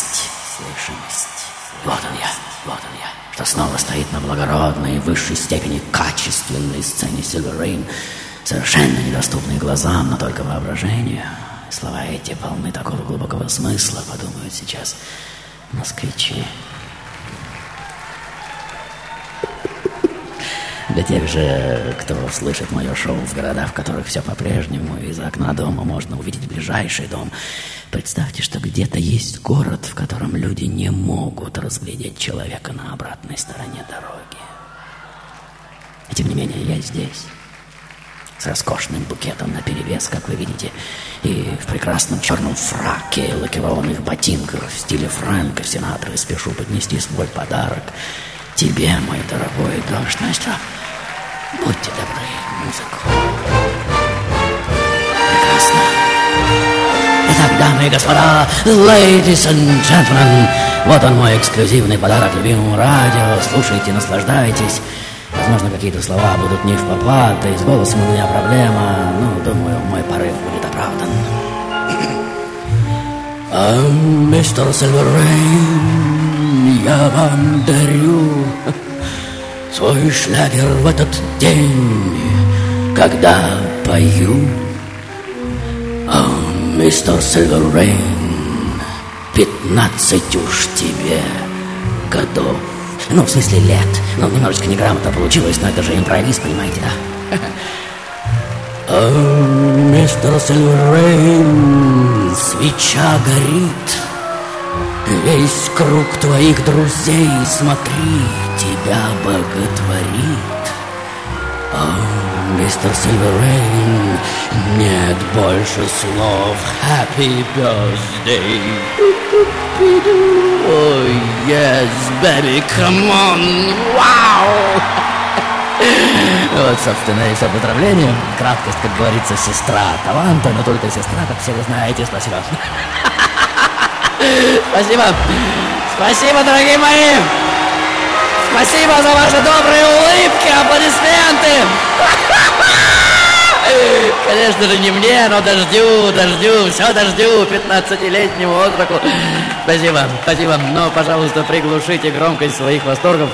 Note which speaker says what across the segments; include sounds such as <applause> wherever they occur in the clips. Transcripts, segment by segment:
Speaker 1: слышимость. Слышимость. Вот он я, вот он я, что снова стоит на благородной, в высшей степени качественной сцене Rain, совершенно недоступной глазам, но только воображению. Слова эти полны такого глубокого смысла, подумают сейчас москвичи. Для тех же, кто слышит мое шоу в городах, в которых все по-прежнему, из окна дома можно увидеть ближайший дом. Представьте, что где-то есть город, в котором люди не могут разглядеть человека на обратной стороне дороги. И тем не менее, я здесь, с роскошным букетом на перевес, как вы видите, и в прекрасном черном фраке лакированных ботинках в стиле Фрэнка Синатра спешу поднести свой подарок тебе, мой дорогой дождь. Будьте добры, музыку. Прекрасно. Итак, дамы и господа, ladies and gentlemen, вот он мой эксклюзивный подарок любимому радио. Слушайте, наслаждайтесь. Возможно, какие-то слова будут не в попад, и с голосом у меня проблема. Ну, думаю, мой порыв будет оправдан. А, мистер Сильверрейн, я вам дарю свой шлягер в этот день, когда пою. О, мистер Silver Rain, пятнадцать уж тебе годов. Ну, в смысле лет. Ну, немножечко неграмотно получилось, но это же импровиз, понимаете, да? О, <laughs> мистер Silver Rain, свеча горит, Весь круг твоих друзей, смотри, тебя боготворит. О, мистер Сильверейн, нет больше слов. Happy birthday. Oh, yes, baby, come on, wow! <laughs> Вот, собственно, и все поздравления. Краткость, как говорится, сестра таланта, но только сестра, как все вы знаете. Спасибо. <laughs> Спасибо. Спасибо, дорогие мои. Спасибо за ваши добрые улыбки, аплодисменты. <laughs> Конечно же, не мне, но дождю, дождю, все дождю, 15-летнему отроку. Спасибо, спасибо. Но, пожалуйста, приглушите громкость своих восторгов.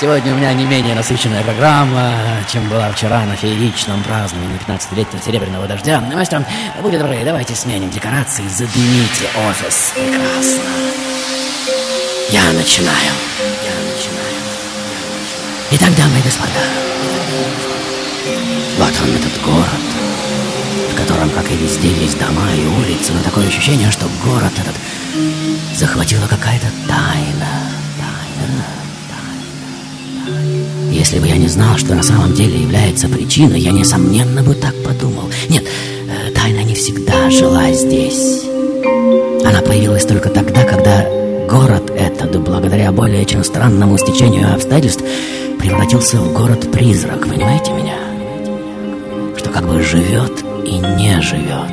Speaker 1: Сегодня у меня не менее насыщенная программа, чем была вчера на фееричном праздновании 15-летнего серебряного дождя. Мастер, будьте добры, давайте сменим декорации, задымите офис. Прекрасно. Я начинаю. Я начинаю. Итак, дамы и господа, вот он, этот город, в котором, как и везде, есть дома и улицы, но такое ощущение, что город этот захватила какая-то. Тайна. Если бы я не знал, что на самом деле является причиной, я, несомненно, бы так подумал. Нет, э, тайна не всегда жила здесь. Она появилась только тогда, когда город этот, благодаря более чем странному стечению обстоятельств, превратился в город-призрак, понимаете меня? Что как бы живет и не живет.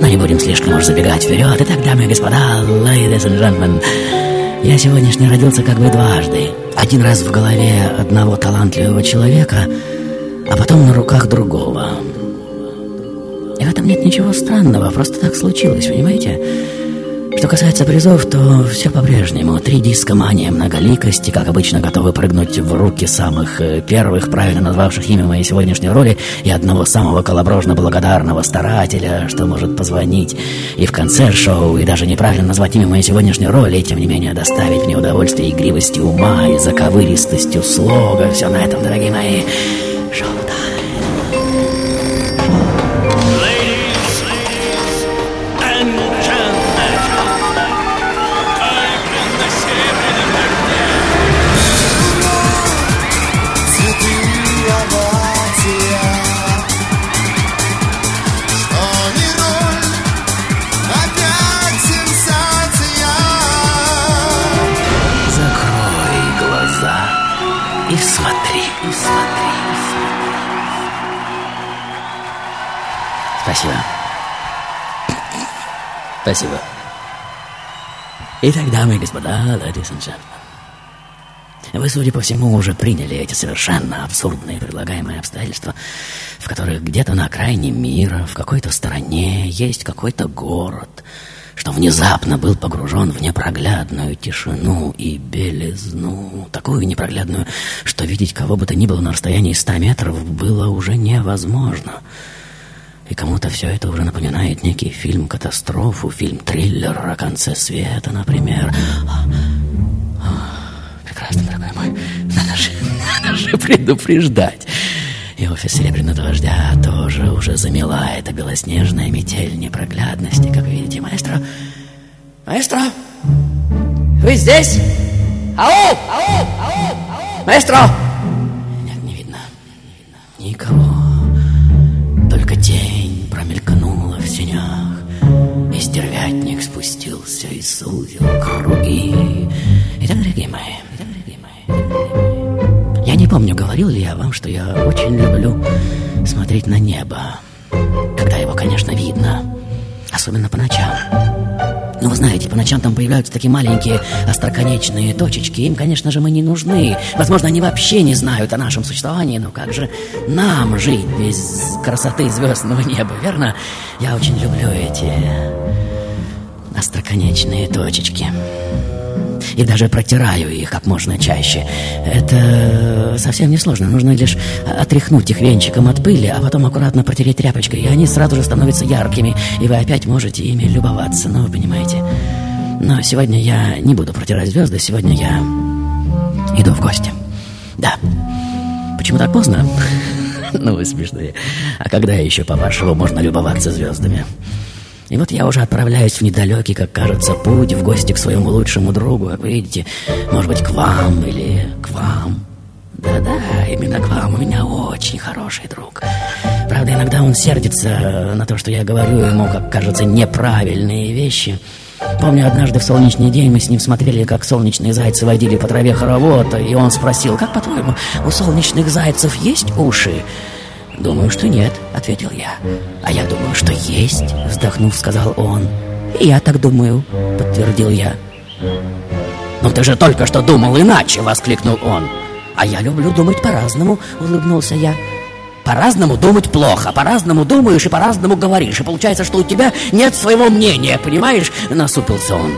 Speaker 1: Но не будем слишком уж забегать вперед. Итак, дамы и господа, ladies and gentlemen, я сегодняшний родился как бы дважды. Один раз в голове одного талантливого человека, а потом на руках другого. И в этом нет ничего странного, просто так случилось, понимаете? Что касается призов, то все по-прежнему. Три диска «Мания многоликости», как обычно, готовы прыгнуть в руки самых э, первых, правильно назвавших имя моей сегодняшней роли, и одного самого колоброжно-благодарного старателя, что может позвонить и в конце шоу, и даже неправильно назвать имя моей сегодняшней роли, и тем не менее доставить мне удовольствие игривости ума и заковыристостью слога. Все на этом, дорогие мои. Шоу Спасибо. Спасибо. Итак, дамы и господа, ladies and Вы, судя по всему, уже приняли эти совершенно абсурдные предлагаемые обстоятельства, в которых где-то на окраине мира, в какой-то стороне есть какой-то город, что внезапно был погружен в непроглядную тишину и белизну, такую непроглядную, что видеть кого бы то ни было на расстоянии ста метров было уже невозможно. И кому-то все это уже напоминает некий фильм-катастрофу, фильм-триллер о конце света, например. Прекрасно, дорогой мой. Надо же, надо же предупреждать. И офис Серебряного дождя тоже уже замела эта белоснежная метель непроглядности, как видите, маэстро. Маэстро! Вы здесь? Ау! Ау! Ау! Ау! Маэстро! Нет. Не видно. Никого. Только тень промелькнула в сенях, и стервятник спустился и сузил круги. Итак, дорогие мои, дорогие мои, я не помню, говорил ли я вам, что я очень люблю смотреть на небо, когда его, конечно, видно, особенно по ночам. Ну, вы знаете, по ночам там появляются такие маленькие остроконечные точечки. Им, конечно же, мы не нужны. Возможно, они вообще не знают о нашем существовании. Но как же нам жить без красоты звездного неба, верно? Я очень люблю эти остроконечные точечки и даже протираю их как можно чаще. Это совсем не сложно. Нужно лишь отряхнуть их венчиком от пыли, а потом аккуратно протереть тряпочкой, и они сразу же становятся яркими, и вы опять можете ими любоваться. Ну, вы понимаете. Но сегодня я не буду протирать звезды, сегодня я иду в гости. Да. Почему так поздно? <laughs> Ну, вы смешные. А когда еще, по-вашему, можно любоваться звездами? И вот я уже отправляюсь в недалекий, как кажется, путь в гости к своему лучшему другу, как вы видите, может быть, к вам или к вам. Да-да, именно к вам. У меня очень хороший друг. Правда, иногда он сердится на то, что я говорю ему, как кажется, неправильные вещи. Помню, однажды в солнечный день мы с ним смотрели, как солнечные зайцы водили по траве хоровод, и он спросил, как, по-твоему, у солнечных зайцев есть уши? «Думаю, что нет», — ответил я. «А я думаю, что есть», — вздохнув, сказал он. «И я так думаю», — подтвердил я. «Но ты же только что думал иначе!» — воскликнул он. «А я люблю думать по-разному», — улыбнулся я. По-разному думать плохо, по-разному думаешь и по-разному говоришь. И получается, что у тебя нет своего мнения, понимаешь?» — насупился он.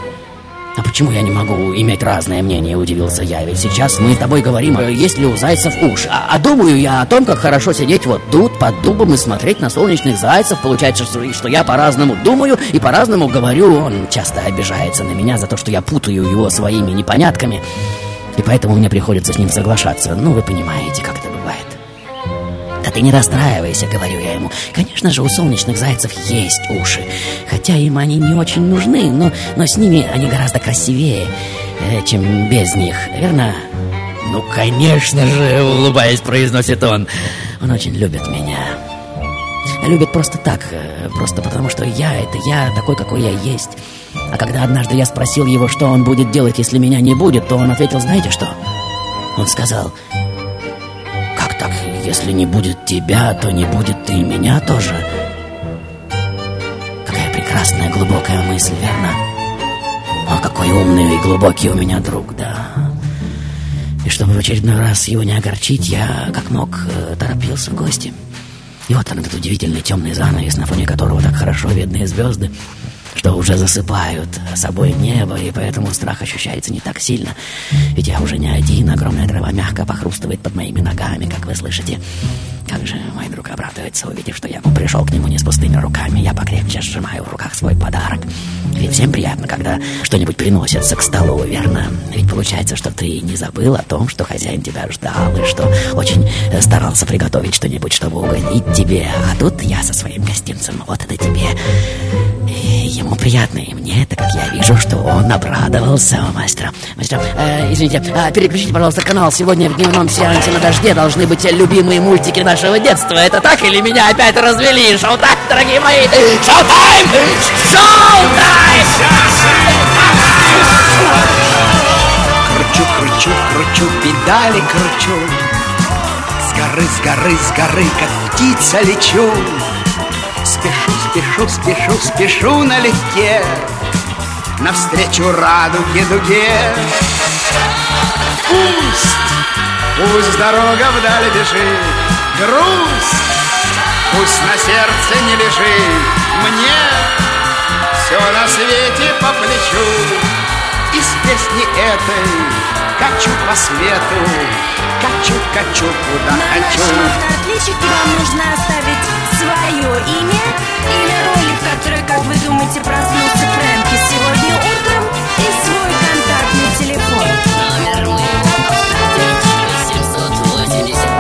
Speaker 1: «А почему я не могу иметь разное мнение?» – удивился я. «Ведь сейчас мы с тобой говорим, э, есть ли у зайцев уши. А, а думаю я о том, как хорошо сидеть вот тут, под дубом, и смотреть на солнечных зайцев. Получается, что, что я по-разному думаю и по-разному говорю. Он часто обижается на меня за то, что я путаю его своими непонятками. И поэтому мне приходится с ним соглашаться. Ну, вы понимаете, как это бывает». «Да ты не расстраивайся», — говорю я ему. «Конечно же, у солнечных зайцев есть уши. Хотя им они не очень нужны, но, но с ними они гораздо красивее, э, чем без них, верно?» «Ну, конечно же», — улыбаясь, произносит он. «Он очень любит меня». Любит просто так, э, просто потому что я — это я, такой, какой я есть. А когда однажды я спросил его, что он будет делать, если меня не будет, то он ответил, знаете что? Он сказал, если не будет тебя, то не будет и меня тоже. Какая прекрасная глубокая мысль, верно? О, какой умный и глубокий у меня друг, да. И чтобы в очередной раз его не огорчить, я, как мог, э, торопился в гости. И вот он, этот удивительный темный занавес, на фоне которого так хорошо видны звезды, что уже засыпают собой небо, и поэтому страх ощущается не так сильно. Ведь я уже не один, огромная трава мягко похрустывает под моими ногами, как вы слышите. Как же мой друг обрадуется, увидев, что я пришел к нему не с пустыми руками. Я покрепче сжимаю в руках свой подарок. Ведь всем приятно, когда что-нибудь приносится к столу, верно? Ведь получается, что ты не забыл о том, что хозяин тебя ждал, и что очень старался приготовить что-нибудь, чтобы угодить тебе. А тут я со своим гостинцем, вот это тебе. Ему приятно, и мне, так как я вижу, что он обрадовался, мастер. Мастер, э, извините, э, переключите, пожалуйста, канал. Сегодня в дневном сеансе на дожде должны быть любимые мультики нашего детства. Это так или меня опять развели? Шоу-тайм, дорогие мои! Шоу-тайм! Шоу-тайм!
Speaker 2: Кручу, кручу, кручу, педали кручу С горы, с горы, с горы, как птица лечу Спешу, спешу, спешу, спешу налегке Навстречу радуге дуге. Пусть, пусть дорога вдаль бежит Грусть, пусть на сердце не лежит. Мне все на свете по плечу Из песни этой Качу по свету Качу, качу, куда хочу.
Speaker 3: нашем автоотличнике вам нужно оставить свое имя или роли, в которой, как вы думаете, проснулся Фрэнки сегодня утром и свой контактный телефон.
Speaker 4: Номер моего автоответчика 783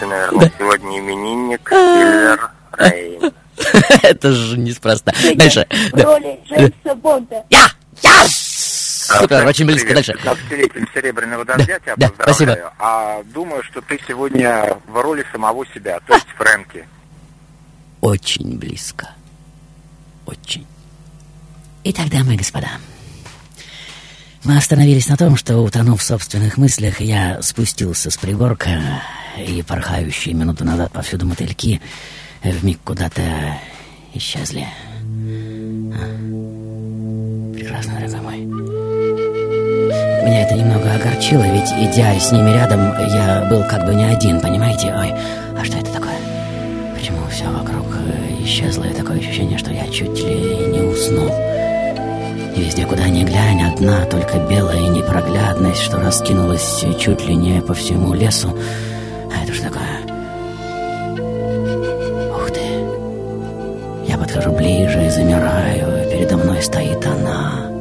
Speaker 5: Ты, наверное, сегодня именинник Сильвер Рейн. <laughs>
Speaker 1: Это же неспроста. Дальше.
Speaker 6: В роли Джеймса Бонда.
Speaker 1: Я! Я! Супер, очень близко.
Speaker 5: Привет,
Speaker 1: Дальше.
Speaker 5: 15-летием Серебряного дождя тебя
Speaker 1: Да,
Speaker 5: поздравляю. А думаю, что ты сегодня в роли самого себя, то есть Фрэнки.
Speaker 1: Очень близко. Очень. Итак, дамы и господа, мы остановились на том, что, утонув в собственных мыслях, я спустился с пригорка, и порхающие минуту назад повсюду мотыльки вмиг куда-то исчезли. А. Меня это немного огорчило, ведь, идя с ними рядом, я был как бы не один, понимаете? Ой, а что это такое? Почему все вокруг э, исчезло, и такое ощущение, что я чуть ли не уснул? Везде, куда ни глянь, одна только белая непроглядность, что раскинулась чуть ли не по всему лесу. А это что такое? Ух ты! Я подхожу ближе и замираю, передо мной стоит она.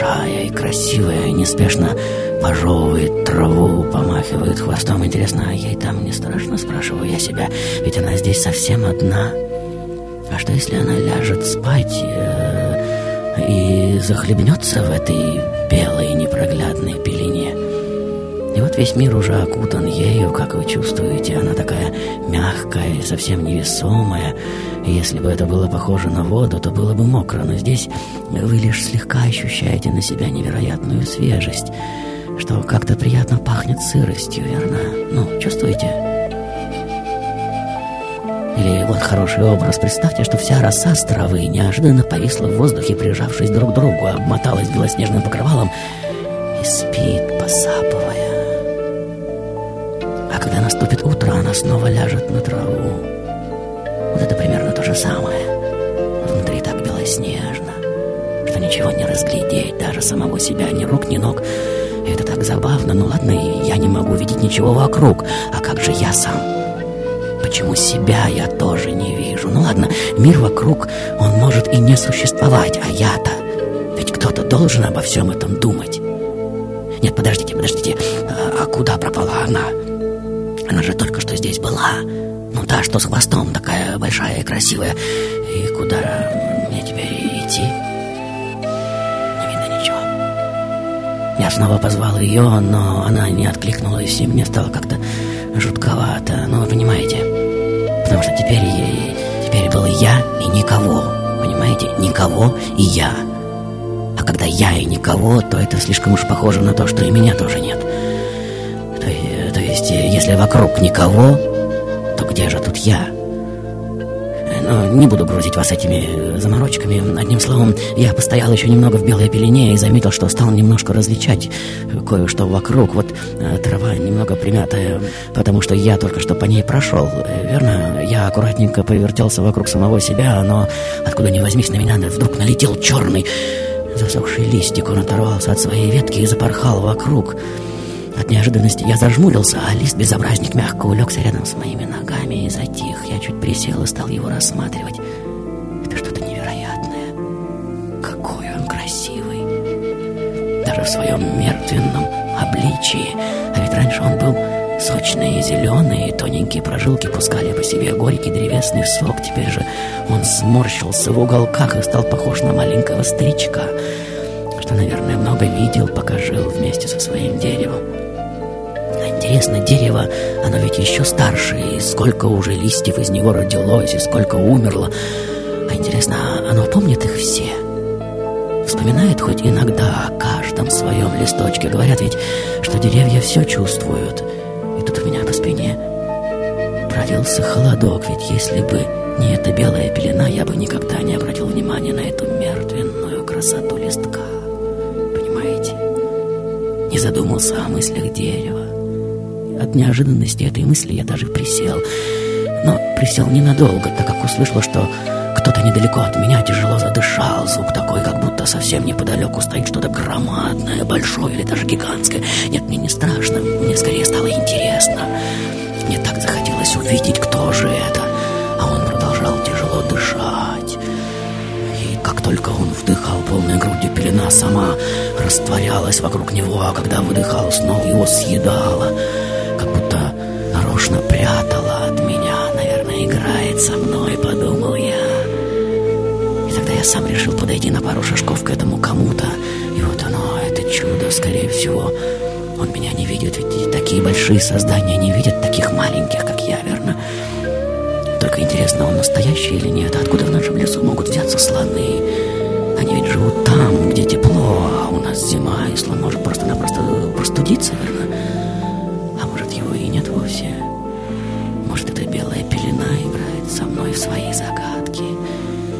Speaker 1: Большая и красивая, неспешно пожевывает траву, помахивает хвостом. Интересно, а ей там не страшно, спрашиваю я себя, ведь она здесь совсем одна. А что, если она ляжет спать э, и захлебнется в этой белой непроглядной пелене? И вот весь мир уже окутан ею, как вы чувствуете. Она такая мягкая и совсем невесомая. Если бы это было похоже на воду, то было бы мокро. Но здесь вы лишь слегка ощущаете на себя невероятную свежесть, что как-то приятно пахнет сыростью, верно? Ну, чувствуете? Или вот хороший образ. Представьте, что вся роса с травы неожиданно повисла в воздухе, прижавшись друг к другу, обмоталась белоснежным покрывалом и спит, посапывая. А когда наступит утро, она снова ляжет на траву. Вот это примерно то же самое. Внутри так белоснежно, что ничего не разглядеть, даже самого себя, ни рук, ни ног. Это так забавно. Ну ладно, я не могу видеть ничего вокруг. А как же я сам? Почему себя я тоже не вижу? Ну ладно, мир вокруг, он может и не существовать, а я-то... Ведь кто-то должен обо всем этом думать. Нет, подождите, подождите, а, а куда пропала она? Она же только что здесь была. Та, что с хвостом, такая большая и красивая. И куда мне теперь идти? Не видно ничего. Я снова позвал ее, но она не откликнулась, и мне стало как-то жутковато. Ну, вы понимаете? Потому что теперь, теперь был я и никого. Понимаете? Никого и я. А когда я и никого, то это слишком уж похоже на то, что и меня тоже нет. То, то есть, если вокруг никого, то где же тут я? Но не буду грузить вас этими заморочками. Одним словом, я постоял еще немного в белой пелене и заметил, что стал немножко различать кое-что вокруг. Вот э, трава немного примятая, потому что я только что по ней прошел. Верно? Я аккуратненько повертелся вокруг самого себя, но откуда ни возьмись на меня вдруг налетел черный засохший листик. Он оторвался от своей ветки и запорхал вокруг. От неожиданности я зажмурился, а лист-безобразник мягко улегся рядом с моими ногами и затих. Я чуть присел и стал его рассматривать. Это что-то невероятное. Какой он красивый. Даже в своем мертвенном обличии. А ведь раньше он был зеленый, и тоненькие прожилки пускали по себе горький древесный сок. Теперь же он сморщился в уголках и стал похож на маленького старичка, что, наверное, много видел, пока жил вместе со своим деревом. Интересно, дерево, оно ведь еще старше, и сколько уже листьев из него родилось, и сколько умерло. А интересно, а оно помнит их все? Вспоминает хоть иногда о каждом своем листочке. Говорят ведь, что деревья все чувствуют. И тут у меня по спине пролился холодок, ведь если бы не эта белая пелена, я бы никогда не обратил внимания на эту мертвенную красоту листка. Понимаете? Не задумался о мыслях дерева. От неожиданности этой мысли я даже присел. Но присел ненадолго, так как услышал, что кто-то недалеко от меня тяжело задышал. Звук такой, как будто совсем неподалеку стоит что-то громадное, большое или даже гигантское. Нет, мне не страшно, мне скорее стало интересно. Мне так захотелось увидеть, кто же это. А он продолжал тяжело дышать. И как только он вдыхал полной грудью, пелена сама растворялась вокруг него, а когда выдыхал, снова его съедала, прятала от меня. Наверное, играет со мной, подумал я. И тогда я сам решил подойти на пару шажков к этому кому-то. И вот оно, это чудо, скорее всего. Он меня не видит, ведь такие большие создания не видят таких маленьких, как я, верно? Только интересно, он настоящий или нет? Откуда в нашем лесу могут взяться слоны? Они ведь живут там, где тепло, а у нас зима, и слон может просто-напросто простудиться, верно? А может, его и нет вовсе? Свои загадки?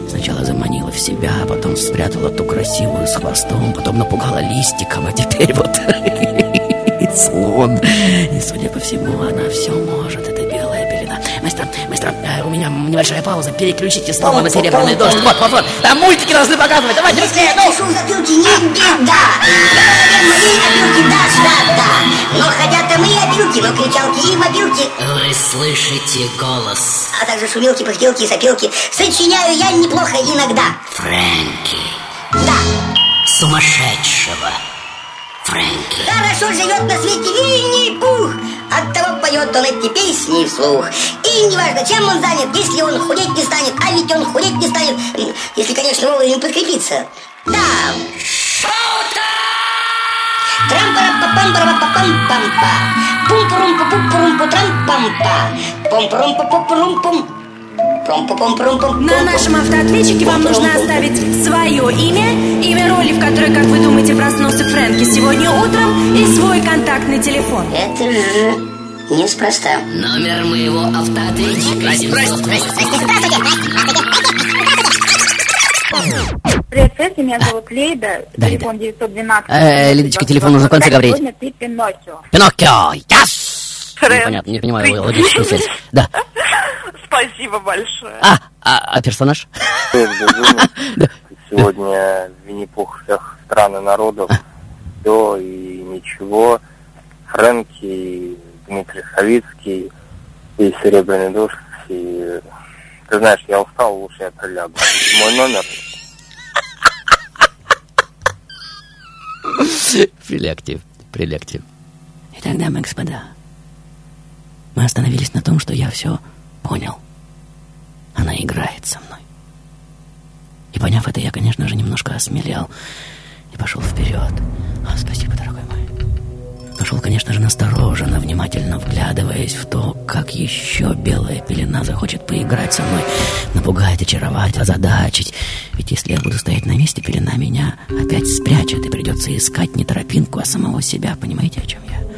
Speaker 1: Сначала заманила в себя, а потом спрятала ту красивую с хвостом, потом напугала листиком, а теперь вот <laughs> слон. И, судя по всему, она все может, Мастер, мастер, э, у меня небольшая пауза. Переключите снова на серебряный дождь. Вот, вот, вот. Там мультики должны показывать. Давайте быстрее, ну!
Speaker 4: Пишу запилки, не беда. Мои опилки, да, да, да. Но хотят и мои опилки, но кричалки и мобилки,
Speaker 7: Вы слышите голос
Speaker 4: а также шумилки, пыхтелки и сопилки. Сочиняю я неплохо иногда.
Speaker 7: Фрэнки,
Speaker 4: Да,
Speaker 7: сумасшедшего Фрэнки.
Speaker 4: хорошо живет на свете Винни-Пух. Оттого поет он эти песни вслух. И неважно, чем он занят, если он худеть не станет, а ведь он худеть не станет, если, конечно, вовремя подкрепиться. Да. Трам-пара-па-пам-пара-па-пам-пам-па. Пум-пурум-пу-пу-пурум-пу-трам-пам-па. Пум-пурум-пу-пу-пурум-пум. Пром-пу-пум-пурум-пум.
Speaker 3: На нашем автоответчике вам нужно оставить свое имя, имя роли, в которой, как вы думаете, проснулся Фрэнки сегодня утром, и свой контактный телефон.
Speaker 4: Это же неспроста.
Speaker 7: Номер моего автоответчика 700.
Speaker 6: Привет, Фредди, меня зовут Лейда,
Speaker 1: Да,
Speaker 6: телефон 912.
Speaker 1: Э, Лидочка, телефон нужно в конце говорить.
Speaker 6: Сегодня ты Пиноккио.
Speaker 1: Пиноккио! Yes! Непонятно, не понимаю логическую связь. Да.
Speaker 6: Спасибо большое.
Speaker 1: А, а, а персонаж?
Speaker 5: Сегодня Винни-Пух всех стран и народов. Все и ничего. Фрэнки, Дмитрий Савицкий и Серебряный дождь. И... Ты знаешь, я устал, лучше я прилягу. Мой номер
Speaker 1: Прилягте, прилягте. И тогда мы, господа, мы остановились на том, что я все понял. Она играет со мной. И поняв это, я, конечно же, немножко осмелел и пошел вперед. А, спасибо, дорогой мой. Пошел, конечно же, настороженно, внимательно вглядываясь в то, как еще белая пелена захочет поиграть со мной, напугать, очаровать, озадачить. Ведь если я буду стоять на месте, пелена меня опять спрячет, и придется искать не тропинку, а самого себя. Понимаете, о чем я?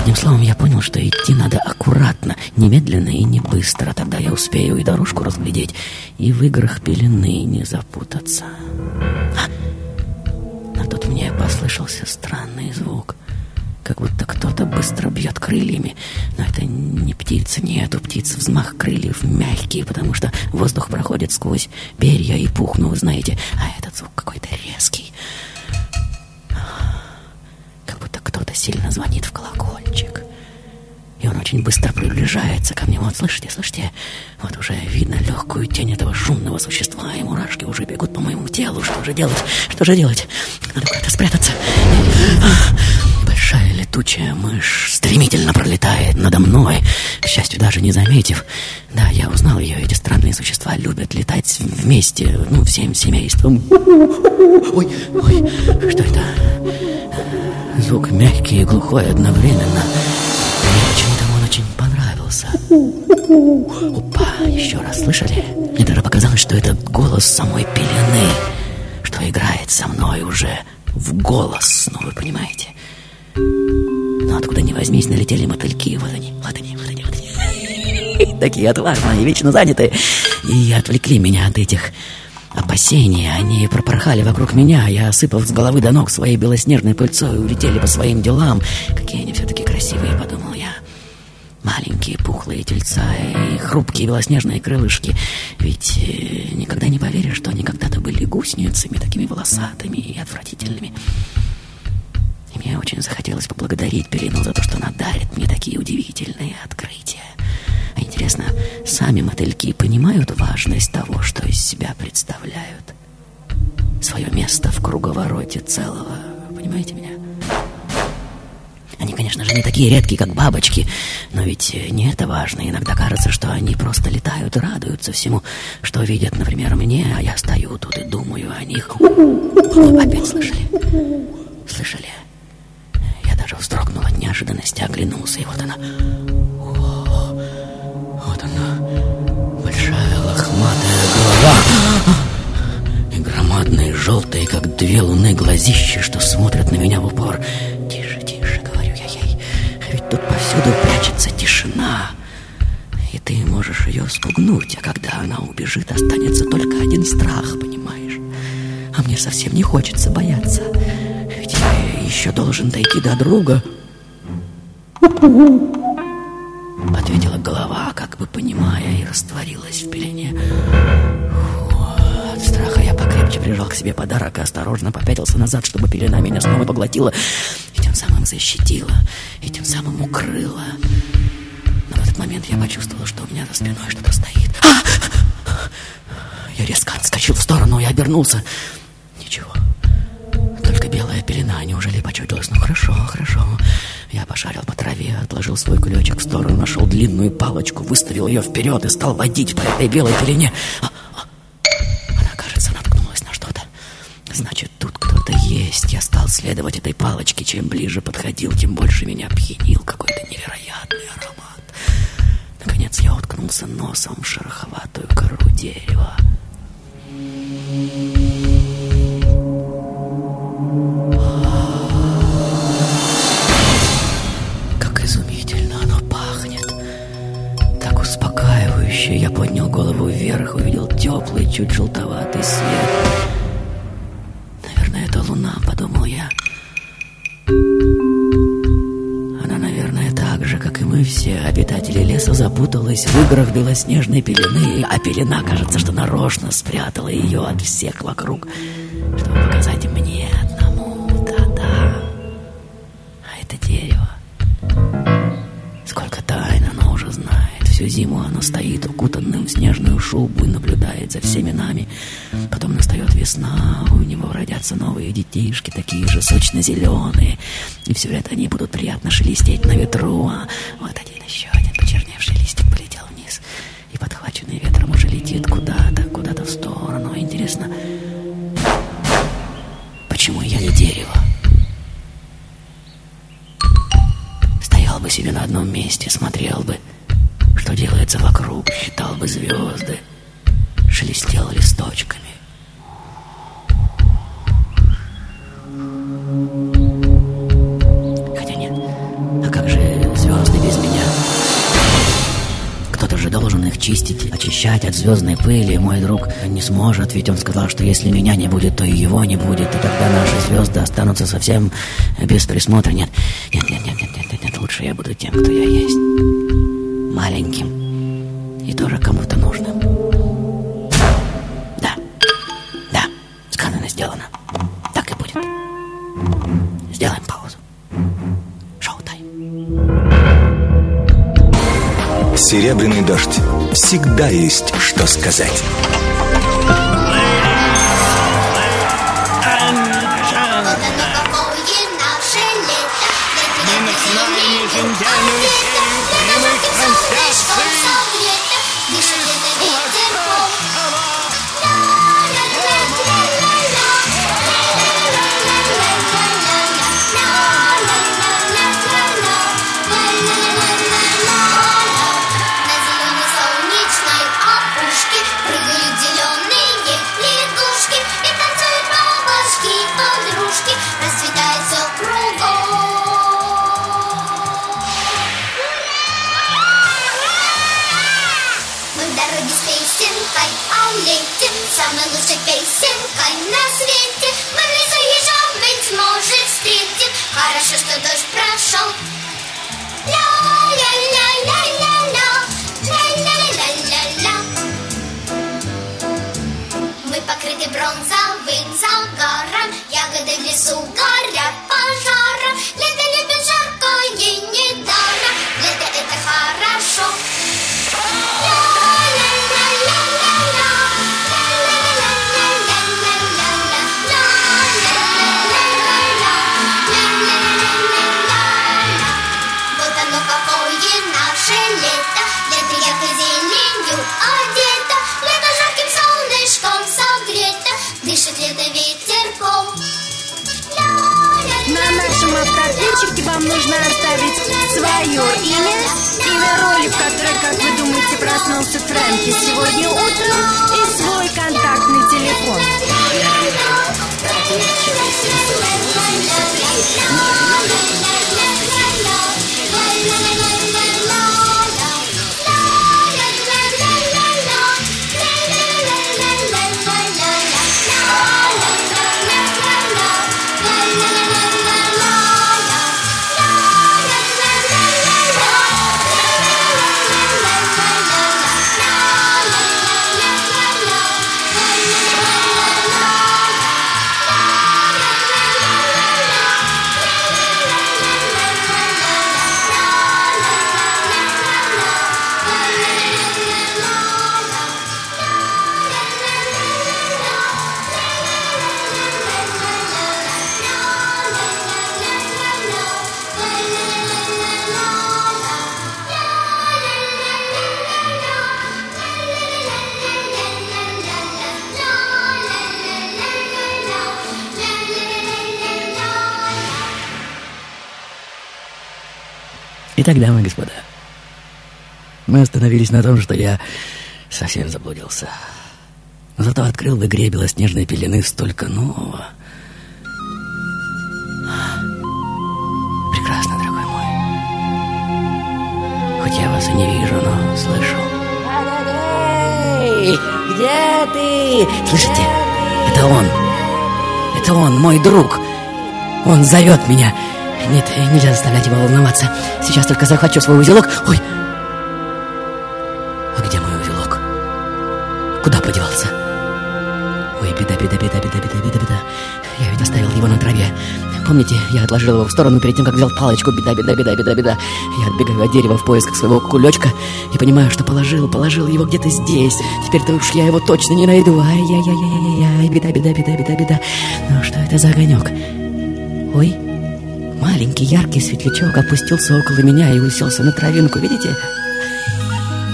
Speaker 1: Одним словом, я понял, что идти надо аккуратно, немедленно и не быстро. Тогда я успею и дорожку разглядеть, и в играх пелены не запутаться. А! Тут мне послышался странный звук, как будто кто-то быстро бьет крыльями. Но это не птица, нет, у птиц взмах крыльев мягкий, потому что воздух проходит сквозь перья и пух, ну вы знаете. А этот звук какой-то резкий, как будто кто-то сильно звонит в колокольчик. И он очень быстро приближается ко мне. Вот, слышите, слышите? Вот уже видно легкую тень этого шумного существа, и мурашки уже бегут по моему телу. Что же делать? Что же делать? Надо куда-то спрятаться. Летучая мышь стремительно пролетает надо мной, к счастью, даже не заметив. Да, я узнал ее. Эти странные существа любят летать вместе, ну, всем семейством. Ой, ой, что это? Звук мягкий и глухой одновременно. Почему-то он очень понравился. Опа, еще раз слышали? Мне даже показалось, что это голос самой пелены, что играет со мной уже в голос, ну вы понимаете. Но откуда ни возьмись, налетели мотыльки. Вот они, вот они, вот они, вот они. Такие отважные, вечно занятые. И отвлекли меня от этих опасений. Они пропорхали вокруг меня. Я, осыпав с головы до ног своей белоснежной пыльцой, улетели по своим делам. Какие они все-таки красивые, подумал я. Маленькие пухлые тельца и хрупкие белоснежные крылышки. Ведь э, никогда не поверишь, что они когда-то были гусеницами, такими волосатыми и отвратительными. И мне очень захотелось поблагодарить Перину за то, что она дарит мне такие удивительные открытия. А интересно, сами мотыльки понимают важность того, что из себя представляют? Свое место в круговороте целого. Понимаете меня? Они, конечно же, не такие редкие, как бабочки, но ведь не это важно. Иногда кажется, что они просто летают радуются всему, что видят, например, мне, а я стою тут и думаю о них. Опять слышали? Слышали? Даже вздрогнул от неожиданности, оглянулся, и вот она. О, вот она, большая лохматая голова. И громадные желтые, как две луны, глазища, что смотрят на меня в упор. Тише, тише, говорю я ей. Ведь тут повсюду прячется тишина. И ты можешь ее спугнуть, а когда она убежит, останется только один страх, понимаешь? А мне совсем не хочется бояться. Ведь я еще должен дойти до друга. Ответила голова, как бы понимая, и растворилась в пелене. От страха я покрепче прижал к себе подарок и осторожно попятился назад, чтобы пелена меня снова поглотила и тем самым защитила, и тем самым укрыла. Но в этот момент я почувствовал, что у меня за спиной что-то стоит. А! Я резко отскочил в сторону и обернулся. Ничего. Белая пелена. Неужели почудилась? Ну хорошо, хорошо. Я пошарил по траве, отложил свой кулечек в сторону, нашел длинную палочку, выставил ее вперед и стал водить по этой белой пелене. А, а, Она, кажется, наткнулась на что-то. Значит, тут кто-то есть. Я стал следовать этой палочке. Чем ближе подходил, тем больше меня пьянил какой-то невероятный аромат. Наконец я уткнулся носом в шероховатую кору дерева. Как голову вверх, увидел теплый, чуть желтоватый свет. Наверное, это луна, подумал я. Она, наверное, так же, как и мы все, обитатели леса, запуталась в играх белоснежной пелены, а пелена, кажется, что нарочно спрятала ее от всех вокруг, чтобы показать мне Всю зиму оно стоит укутанным в снежную шубу и наблюдает за всеми нами. Потом настает весна, у него родятся новые детишки, такие же сочно-зеленые. И все это они будут приятно шелестеть на ветру. А вот один еще, один почерневший листик полетел вниз. И подхваченный ветром уже летит куда-то, куда-то в сторону. Интересно, почему я не дерево? Стоял бы себе на одном месте, смотрел бы, что делается вокруг, считал бы звезды, шелестел листочками. Хотя нет, а как же звезды без меня? Кто-то же должен их чистить, очищать от звездной пыли. Мой друг не сможет, ведь он сказал, что если меня не будет, то и его не будет, и тогда наши звезды останутся совсем без присмотра. Нет, нет, нет, нет, нет, нет, нет, лучше я буду тем, кто я есть. Маленьким и тоже кому-то нужным. Да, да, сказано, сделано. Так и будет. Сделаем паузу. Шоу-тайм.
Speaker 8: Серебряный дождь. Всегда есть что сказать.
Speaker 9: Лесу
Speaker 3: свое имя, имя роли, в которой, как вы думаете, проснулся Фрэнки сегодня утром, и свой контактный телефон.
Speaker 1: Итак, дамы и господа, мы остановились на том, что я совсем заблудился. Но зато открыл в игре белоснежной пелены столько нового. Прекрасно, дорогой мой. Хоть я вас и не вижу, но слышу. Эй, где ты? Слышите? Это он. Это он, мой друг. Он зовет меня. Нет, нельзя заставлять его волноваться. Сейчас только захвачу свой узелок. Ой! А где мой узелок? Куда подевался? Ой, беда, беда, беда, беда, беда, беда, беда. Я ведь оставил его на траве. Помните, я отложил его в сторону перед тем, как взял палочку. Беда, беда, беда, беда, беда. Я отбегаю от дерева в поисках своего кулечка и понимаю, что положил, положил его где-то здесь. Теперь-то уж я его точно не найду. Ай-яй-яй-яй-яй, беда, беда, беда, беда, беда. Ну, что это за огонек? Ой, маленький яркий светлячок опустился около меня и уселся на травинку, видите?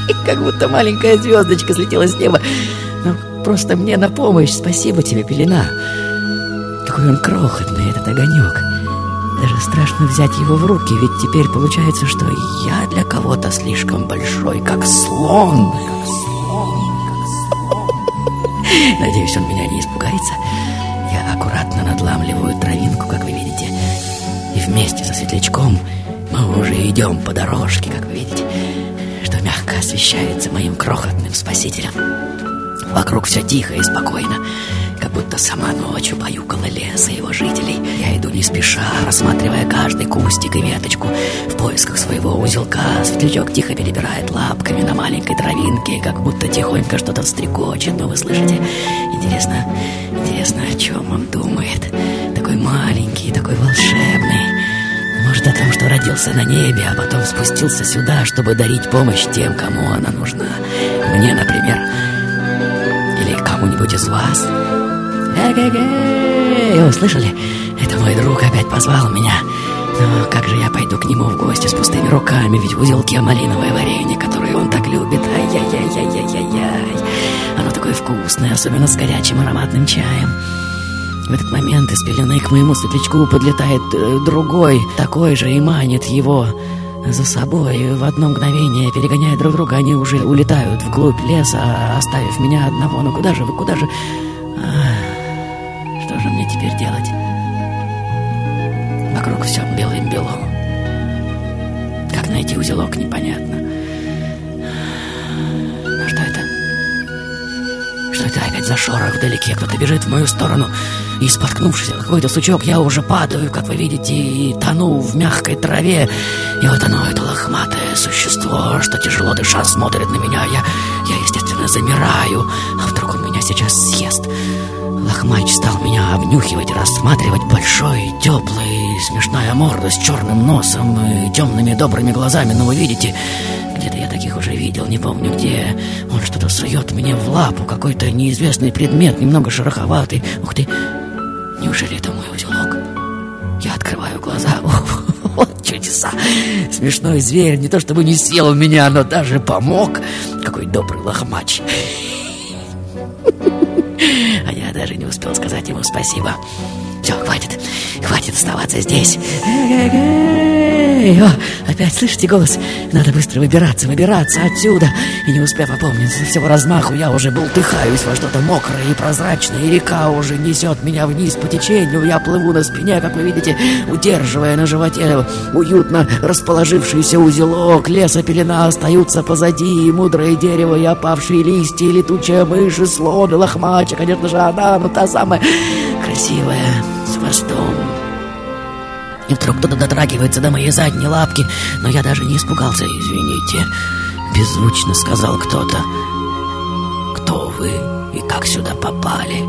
Speaker 1: И как будто маленькая звездочка слетела с неба. Ну, просто мне на помощь. Спасибо тебе, пелена. Какой он крохотный, этот огонек. Даже страшно взять его в руки, ведь теперь получается, что я для кого-то слишком большой, как слон. Как слон, как слон. Надеюсь, он меня не испугается. Я аккуратно надламливаю травинку, как вы видите. Вместе со светлячком мы уже идем по дорожке, как вы видите, что мягко освещается моим крохотным спасителем. Вокруг все тихо и спокойно, как будто сама ночью баюкала лес и его жителей. Я иду не спеша, рассматривая каждый кустик и веточку в поисках своего узелка. Светлячок тихо перебирает лапками на маленькой травинке, как будто тихонько что-то стрекочет. Но вы слышите? Интересно, интересно, о чем он думает? Такой маленький, такой волшебный. Может, о том, что родился на небе, а потом спустился сюда, чтобы дарить помощь тем, кому она нужна. Мне, например, или кому-нибудь из вас. Эгегей! О, слышали? Это мой друг опять позвал меня. Но как же я пойду к нему в гости с пустыми руками, ведь в узелке малиновое варенье, которое он так любит. Ай-яй-яй-яй-яй-яй. Оно такое вкусное, особенно с горячим ароматным чаем. В этот момент из пелены к моему светлячку подлетает э, другой, такой же, и манит его за собой. В одно мгновение, перегоняя друг друга, они уже улетают вглубь леса, оставив меня одного. Ну куда же вы, куда же... Что же мне теперь делать? Вокруг все белым-бело. Как найти узелок, непонятно. Что это? Опять за шорох вдалеке? Кто-то бежит в мою сторону. И, споткнувшись какой-то сучок, я уже падаю, как вы видите, и тону в мягкой траве. И вот оно, это лохматое существо, что тяжело дыша смотрит на меня. Я, я естественно, замираю. А вдруг он меня сейчас съест? Лохмач стал меня обнюхивать рассматривать большой, теплый, смешная морда с черным носом и темными добрыми глазами. Но вы видите, где-то я таких уже видел, не помню где. Он что-то сует мне в лапу, какой-то неизвестный предмет, немного шероховатый. Ух ты, неужели это мой узелок? Я открываю глаза. <laughs> Вот чудеса. Смешной зверь не то чтобы не съел меня, но даже помог. Какой добрый лохмач. <laughs> Даже не успел сказать ему спасибо. Все, хватит, хватит оставаться здесь. Эй, о, опять слышите голос? Надо быстро выбираться, выбираться отсюда. И не успев опомниться, всего размаху я уже бултыхаюсь во что-то мокрое и прозрачное, и река уже несет меня вниз по течению. Я плыву на спине, как вы видите, удерживая на животе уютно расположившийся узелок. Леса пелена остаются позади, и мудрое дерево, и опавшие листья, и летучая мышь, и слон, и лохмача, конечно же, она, ну та самая красивая, с хвостом. И вдруг кто-то дотрагивается до моей задней лапки, но я даже не испугался, извините. Беззвучно сказал кто-то. Кто вы и как сюда попали?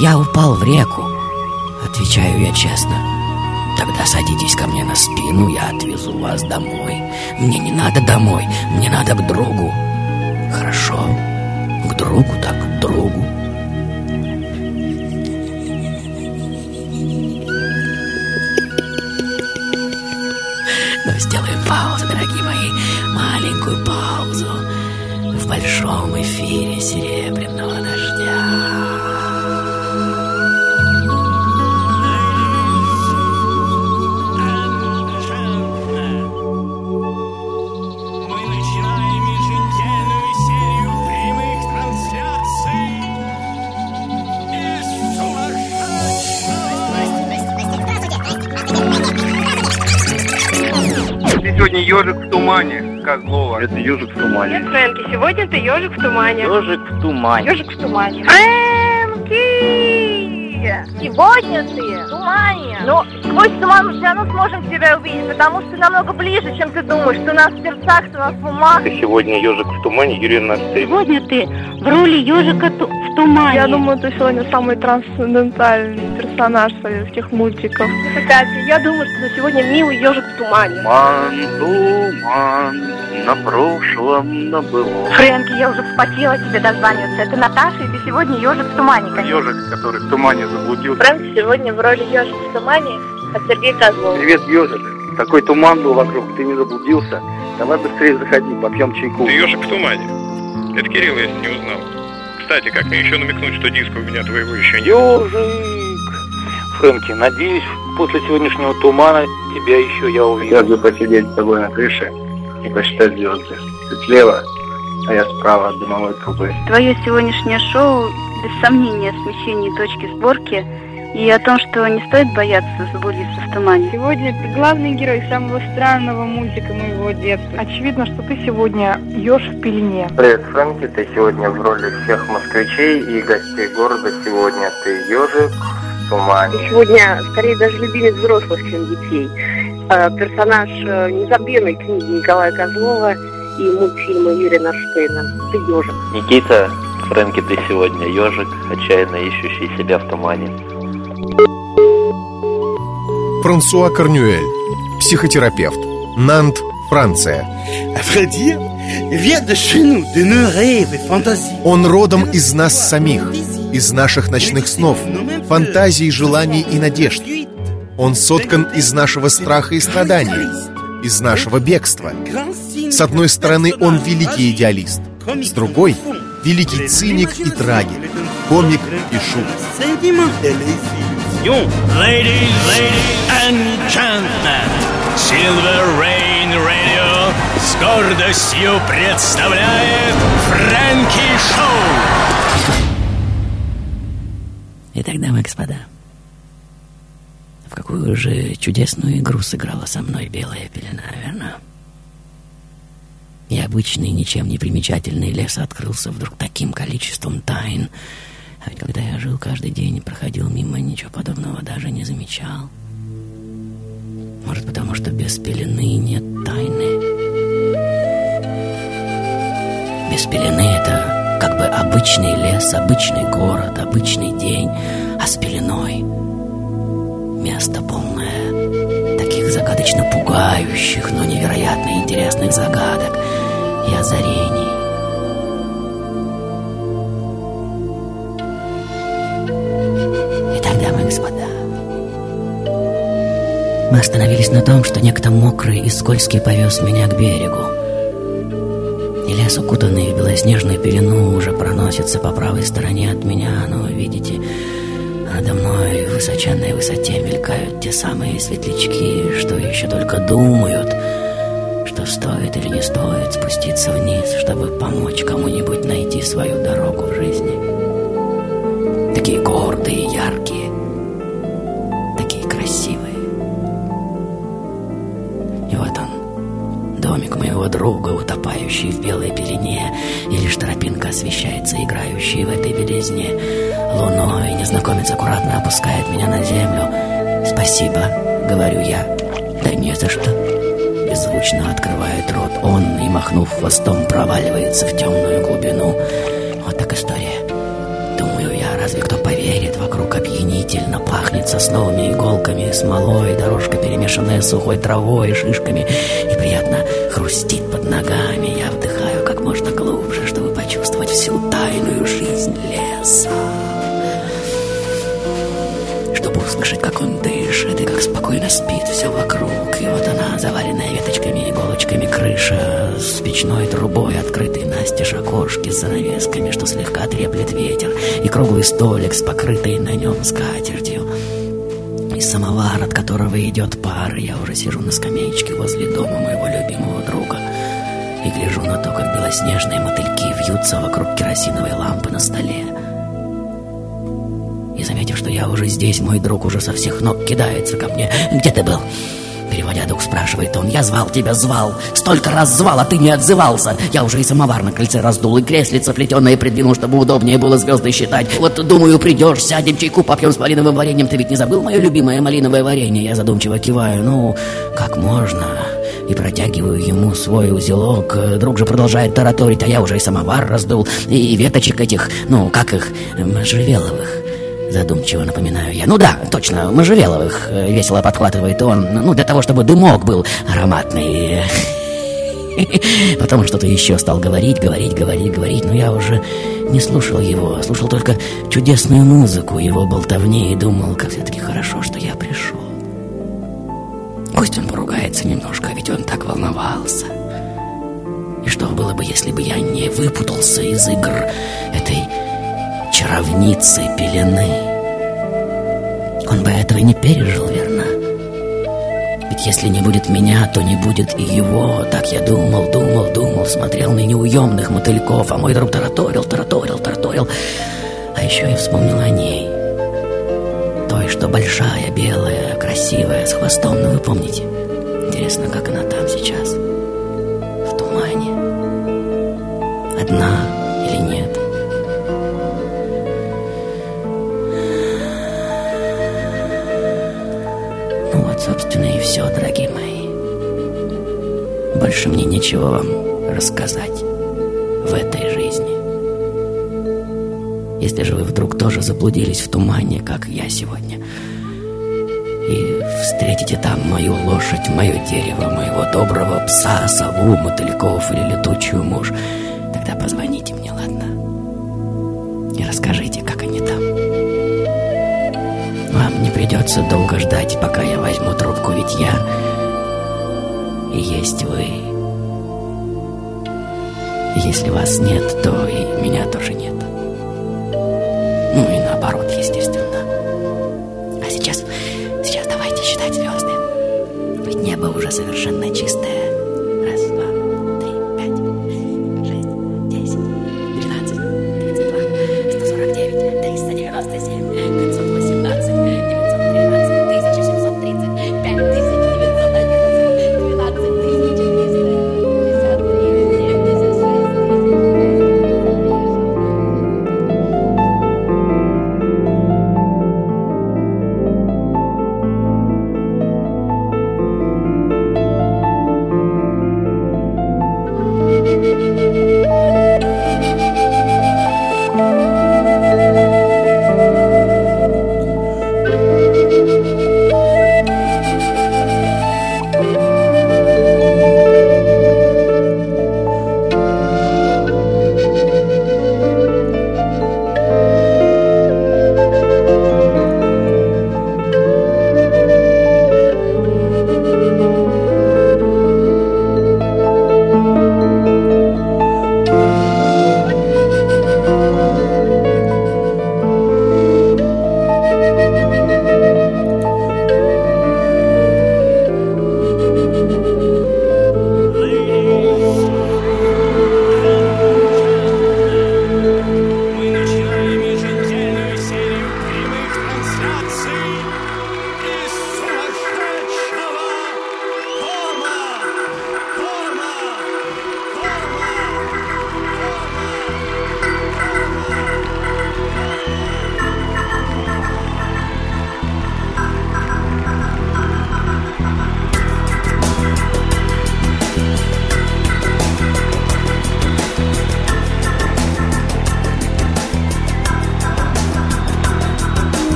Speaker 1: Я упал в реку, отвечаю я честно. Тогда садитесь ко мне на спину, я отвезу вас домой. Мне не надо домой, мне надо к другу. Хорошо, к другу так к другу. Сделаем паузу, дорогие мои, маленькую паузу в большом эфире серебряного дождя.
Speaker 10: Сегодня ежик в тумане, Козлова. Это ежик в тумане.
Speaker 6: Нет, Фрэнки, сегодня ты ежик в тумане.
Speaker 10: Ежик в тумане.
Speaker 6: Ежик в тумане. Фрэнки! Сегодня ты в тумане.
Speaker 11: Но сквозь туман мы все равно сможем тебя увидеть, потому что ты намного ближе, чем ты думаешь. Ты у нас в сердцах, ты у нас в умах.
Speaker 10: Ты сегодня ежик в тумане, Юрий Анастасьевич.
Speaker 11: Сегодня ты в роли ежика в тумане.
Speaker 12: Я думаю, ты сегодня самый трансцендентальный персонаж советских мультиков.
Speaker 6: Катя, я думаю, что ты сегодня милый ежик в тумане.
Speaker 10: Туман, туман, на прошлом, на было.
Speaker 11: Фрэнки, я уже вспотела тебе дозваниваться. Это Наташа, и ты сегодня ежик в тумане, конечно.
Speaker 10: Ежик, который в тумане заблудился.
Speaker 6: Фрэнки сегодня в роли ежик в тумане от Сергея Козлова.
Speaker 10: Привет, ежик. Такой туман был вокруг, ты не заблудился. Давай быстрее заходи, попьем чайку.
Speaker 13: Ты ежик в тумане. Это Кирилл, если не узнал. Кстати, как мне еще намекнуть, что диска у меня твоего еще нет?
Speaker 10: Ежик! Фрэнки, надеюсь, после сегодняшнего тумана тебя еще я увижу. Я бы посидеть с тобой на крыше и посчитать звезды. Ты слева, а я справа от дымовой трубы.
Speaker 14: Твое сегодняшнее шоу без сомнения о смещении точки сборки и о том, что не стоит бояться заблудиться в тумане.
Speaker 12: Сегодня ты главный герой самого странного мультика моего детства. Очевидно, что ты сегодня еж в пелене.
Speaker 5: Привет, Фрэнки, ты сегодня в роли всех москвичей и гостей города. Сегодня ты ежик в тумане.
Speaker 6: Сегодня скорее даже любимец взрослых, чем детей. Э, Персонаж э, незабвенной книги Николая Козлова и мультфильма Юрия Нарштейна. Ты ежик.
Speaker 15: Никита, Фрэнки, ты сегодня ежик, отчаянно ищущий себя в тумане.
Speaker 16: Франсуа Корнюэль, психотерапевт, Нант, Франция. Он родом из нас самих, из наших ночных снов, фантазий, желаний и надежд. Он соткан из нашего страха и страданий, из нашего бегства. С одной стороны, он великий идеалист, с другой — великий циник и трагик, комик и шут.
Speaker 17: Ladies, ladies and gentlemen, Silver Rain Radio с гордостью представляет Фрэнки Шоу.
Speaker 1: Итак, дамы и господа, в какую же чудесную игру сыграла со мной белая пелена, верно? Обычный, ничем не примечательный лес открылся вдруг таким количеством тайн. А ведь когда я жил каждый день и проходил мимо, ничего подобного даже не замечал. Может, потому что без пелены нет тайны. Без пелены это как бы обычный лес, обычный город, обычный день, а с пеленой место полное таких загадочно пугающих, но невероятно интересных загадок и озарений. Мы остановились на том, что некто мокрый и скользкий повез меня к берегу. И лес, укутанный в белоснежную пелену, уже проносится по правой стороне от меня, но, видите, надо мной в высоченной высоте мелькают те самые светлячки, что еще только думают, что стоит или не стоит спуститься вниз, чтобы помочь кому-нибудь найти свою дорогу в жизни. Такие гордые, яркие, друга, утопающий в белой пелене, и лишь тропинка освещается, играющей в этой белизне луной. Незнакомец аккуратно опускает меня на землю. «Спасибо», — говорю я. «Да не за что». Беззвучно открывает рот он и, махнув хвостом, проваливается в темную глубину. Вот так история. Думаю я, разве кто поверит? Вокруг опьянительно пахнет сосновыми иголками, смолой, дорожка, перемешанная сухой травой, шишками, и хрустит под ногами. Я вдыхаю как можно глубже, чтобы почувствовать всю тайную жизнь леса. Чтобы услышать, как он дышит и как спокойно спит все вокруг. И вот она, заваленная веточками, иголочками, крыша с печной трубой, открытый настежь окошки с занавесками, что слегка треплет ветер, и круглый столик с покрытой на нем скатертью. Самовар, от которого идет пар, я уже сижу на скамеечке возле дома моего любимого друга и гляжу на то, как белоснежные мотыльки вьются вокруг керосиновой лампы на столе. И заметив, что я уже здесь, мой друг уже со всех ног кидается ко мне. «Где ты был?» Переводя дух, спрашивает он. «Я звал тебя, звал! Столько раз звал, а ты не отзывался! Я уже и самовар на кольце раздул, и креслица плетеное придвинул, чтобы удобнее было звезды считать. Вот, думаю, придешь, сядем, чайку попьем с малиновым вареньем. Ты ведь не забыл мое любимое малиновое варенье?» Я задумчиво киваю. «Ну, как можно?» И протягиваю ему свой узелок. Друг же продолжает тараторить, а я уже и самовар раздул, и веточек этих, ну, как их, можжевеловых. Задумчиво напоминаю я. Ну да, точно, можжевеловых. э, Весело подхватывает он. Ну, для того, чтобы дымок был ароматный. <laughs> Потом что-то еще стал говорить, говорить, говорить, говорить. Но я уже не слушал его. Слушал только чудесную музыку его болтовни и думал, как все-таки хорошо, что я пришел. Пусть он поругается немножко, ведь он так волновался. И что было бы, если бы я не выпутался из игр этой чаровницы пелены. Он бы этого не пережил, верно? Ведь если не будет меня, то не будет и его. Так я думал, думал, думал, смотрел на неуемных мотыльков, а мой друг тараторил, тараторил, тараторил. А еще я вспомнил о ней. Той, что большая, белая, красивая, с хвостом, ну вы помните. Интересно, как она там сейчас? Больше мне нечего вам рассказать в этой жизни. Если же вы вдруг тоже заблудились в тумане, как я сегодня, и встретите там мою лошадь, мое дерево, моего доброго пса, сову, мотыльков или летучую мушь, тогда позвоните мне, ладно? И расскажите, как они там. Вам не придется долго ждать, пока я возьму трубку, ведь я есть вы. Если вас нет, то и меня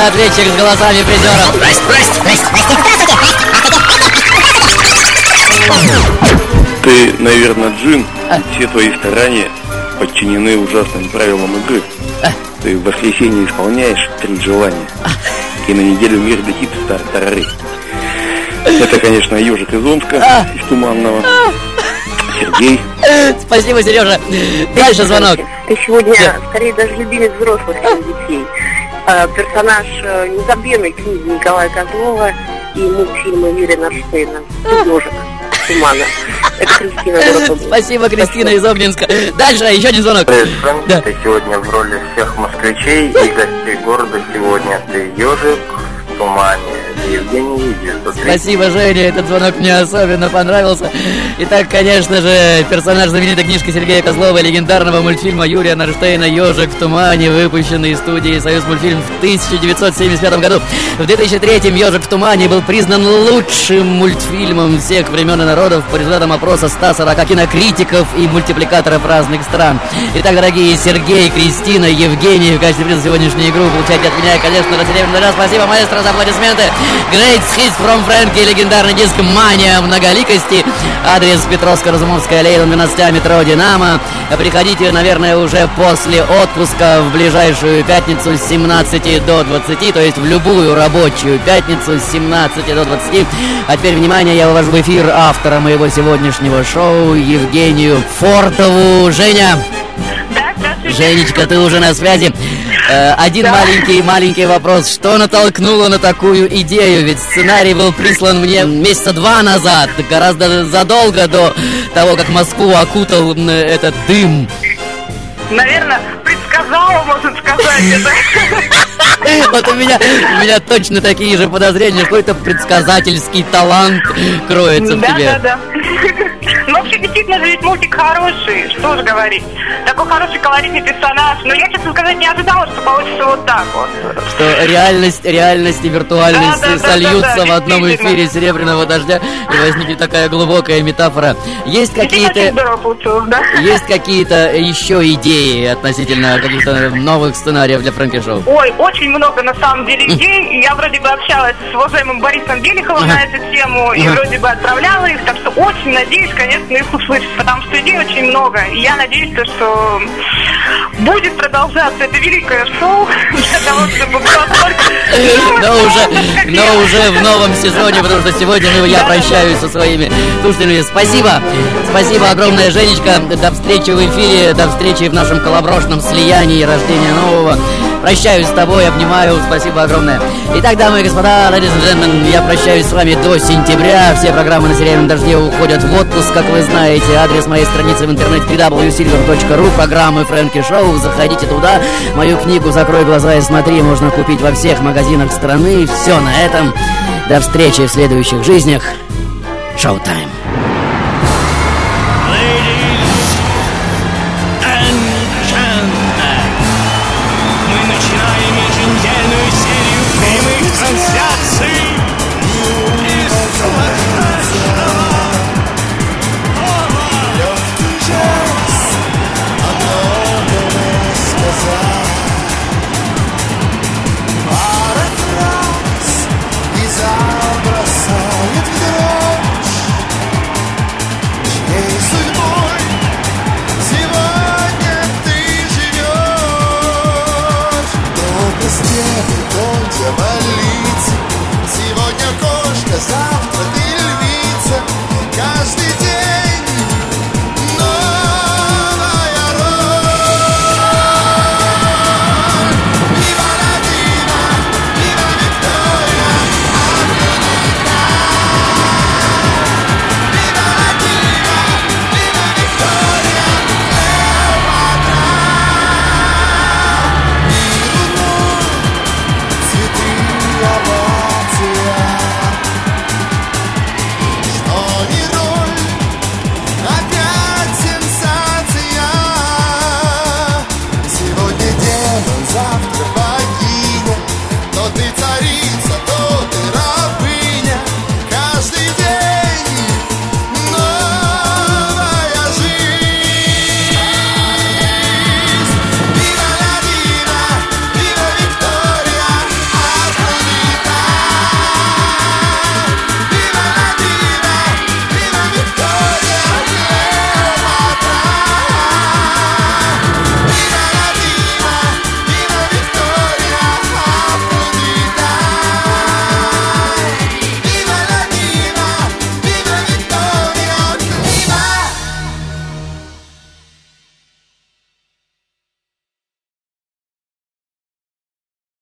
Speaker 1: автоответчик с голосами призеров.
Speaker 17: Здрасте, здрасте, здрасте,
Speaker 13: Ты, наверное, джин. Все твои старания подчинены ужасным правилам игры. Ты в воскресенье исполняешь три желания. И на неделю мир летит в тартарары. Это, конечно, ежик из Омска, из Туманного. Сергей.
Speaker 1: Спасибо, Сережа. Дальше звонок.
Speaker 6: Ты сегодня скорее даже любимец взрослых, чем детей. Э, Персонаж э, незабвенной книги Николая Козлова и мультфильма Юрия Нарштейна «Ежик тумана». Это Кристина Обнинск.
Speaker 1: Спасибо, Кристина из Обнинска. Дальше, еще один звонок.
Speaker 5: Привет, Фрэнк, ты сегодня в роли всех москвичей и гостей города сегодня. Ты ежик в тумане. Евгений 903.
Speaker 1: Спасибо, Женя, этот звонок мне особенно понравился. Итак, конечно же, персонаж знаменитой книжки Сергея Козлова легендарного мультфильма Юрия Нарштейна «Ежик в тумане», выпущенный из студии «Союз мультфильм» в 1975 году. В 2003-м «Ежик в тумане» был признан лучшим мультфильмом всех времен и народов по результатам опроса 140 кинокритиков и мультипликаторов разных стран. Итак, дорогие Сергей, Кристина, Евгений, в качестве приза сегодняшней игру получайте от меня, конечно, раз. Спасибо, маэстро, за аплодисменты. Great Hits from Frankie, легендарный диск «Мания многоликости». Адрес Петровско-Разумовская аллея, 12 метро «Динамо». Приходите, наверное, уже после отпуска в ближайшую пятницу с 17 до 20, то есть в любую рабочую пятницу с 17 до 20. А теперь, внимание, я вывожу в эфир автора моего сегодняшнего шоу Евгению Фортову. Женя! Женечка, ты уже на связи. Э, один маленький маленький вопрос. Что натолкнуло на такую идею? Ведь сценарий был прислан мне месяца два назад, гораздо задолго до того, как Москву окутал этот дым.
Speaker 11: Наверное, предсказала, можно сказать это. <laughs>
Speaker 1: Вот у меня, у меня точно такие же подозрения, что это предсказательский талант кроется в
Speaker 11: Да,
Speaker 1: тебе.
Speaker 11: да, да. Ну, вообще, действительно же ведь мультик хороший, что же говорить. Такой хороший колоритный персонаж. Но я, честно сказать, не ожидала, что получится вот так вот.
Speaker 1: Что реальность, реальность и виртуальность
Speaker 11: Да, да, да,
Speaker 1: сольются
Speaker 11: да, да,
Speaker 1: в одном эфире серебряного дождя и возникнет такая глубокая метафора. Есть какие-то
Speaker 11: да?
Speaker 1: есть какие-то еще идеи относительно каких-то новых сценариев для Фрэнки Шоу?
Speaker 11: Ой, очень много на самом деле идей. И Я вроде бы общалась с уважаемым Борисом Белиховым на эту тему и вроде бы отправляла их, так что очень надеюсь, конечно, их услышать, потому что идей очень много. И я надеюсь, то, что будет продолжаться это великое шоу <laughs> для того, чтобы было столько...
Speaker 1: Но уже, но уже в новом сезоне, потому что сегодня ну, я прощаюсь со своими слушателями. Спасибо, спасибо огромное, Женечка. До встречи в эфире, до встречи в нашем коллаборошном слиянии рождения нового. Прощаюсь с тобой, обнимаю, спасибо огромное. Итак, дамы и господа, ladies and gentlemen, я прощаюсь с вами до сентября. Все программы на серебряном дожде уходят в отпуск, как вы знаете. Адрес моей страницы в интернете www.silver.ru, программы Фрэнки Шоу. Заходите туда. Мою книгу «Закрой глаза и смотри» можно купить во всех магазинах страны. Все на этом. До встречи в следующих жизнях. Шоу-тайм.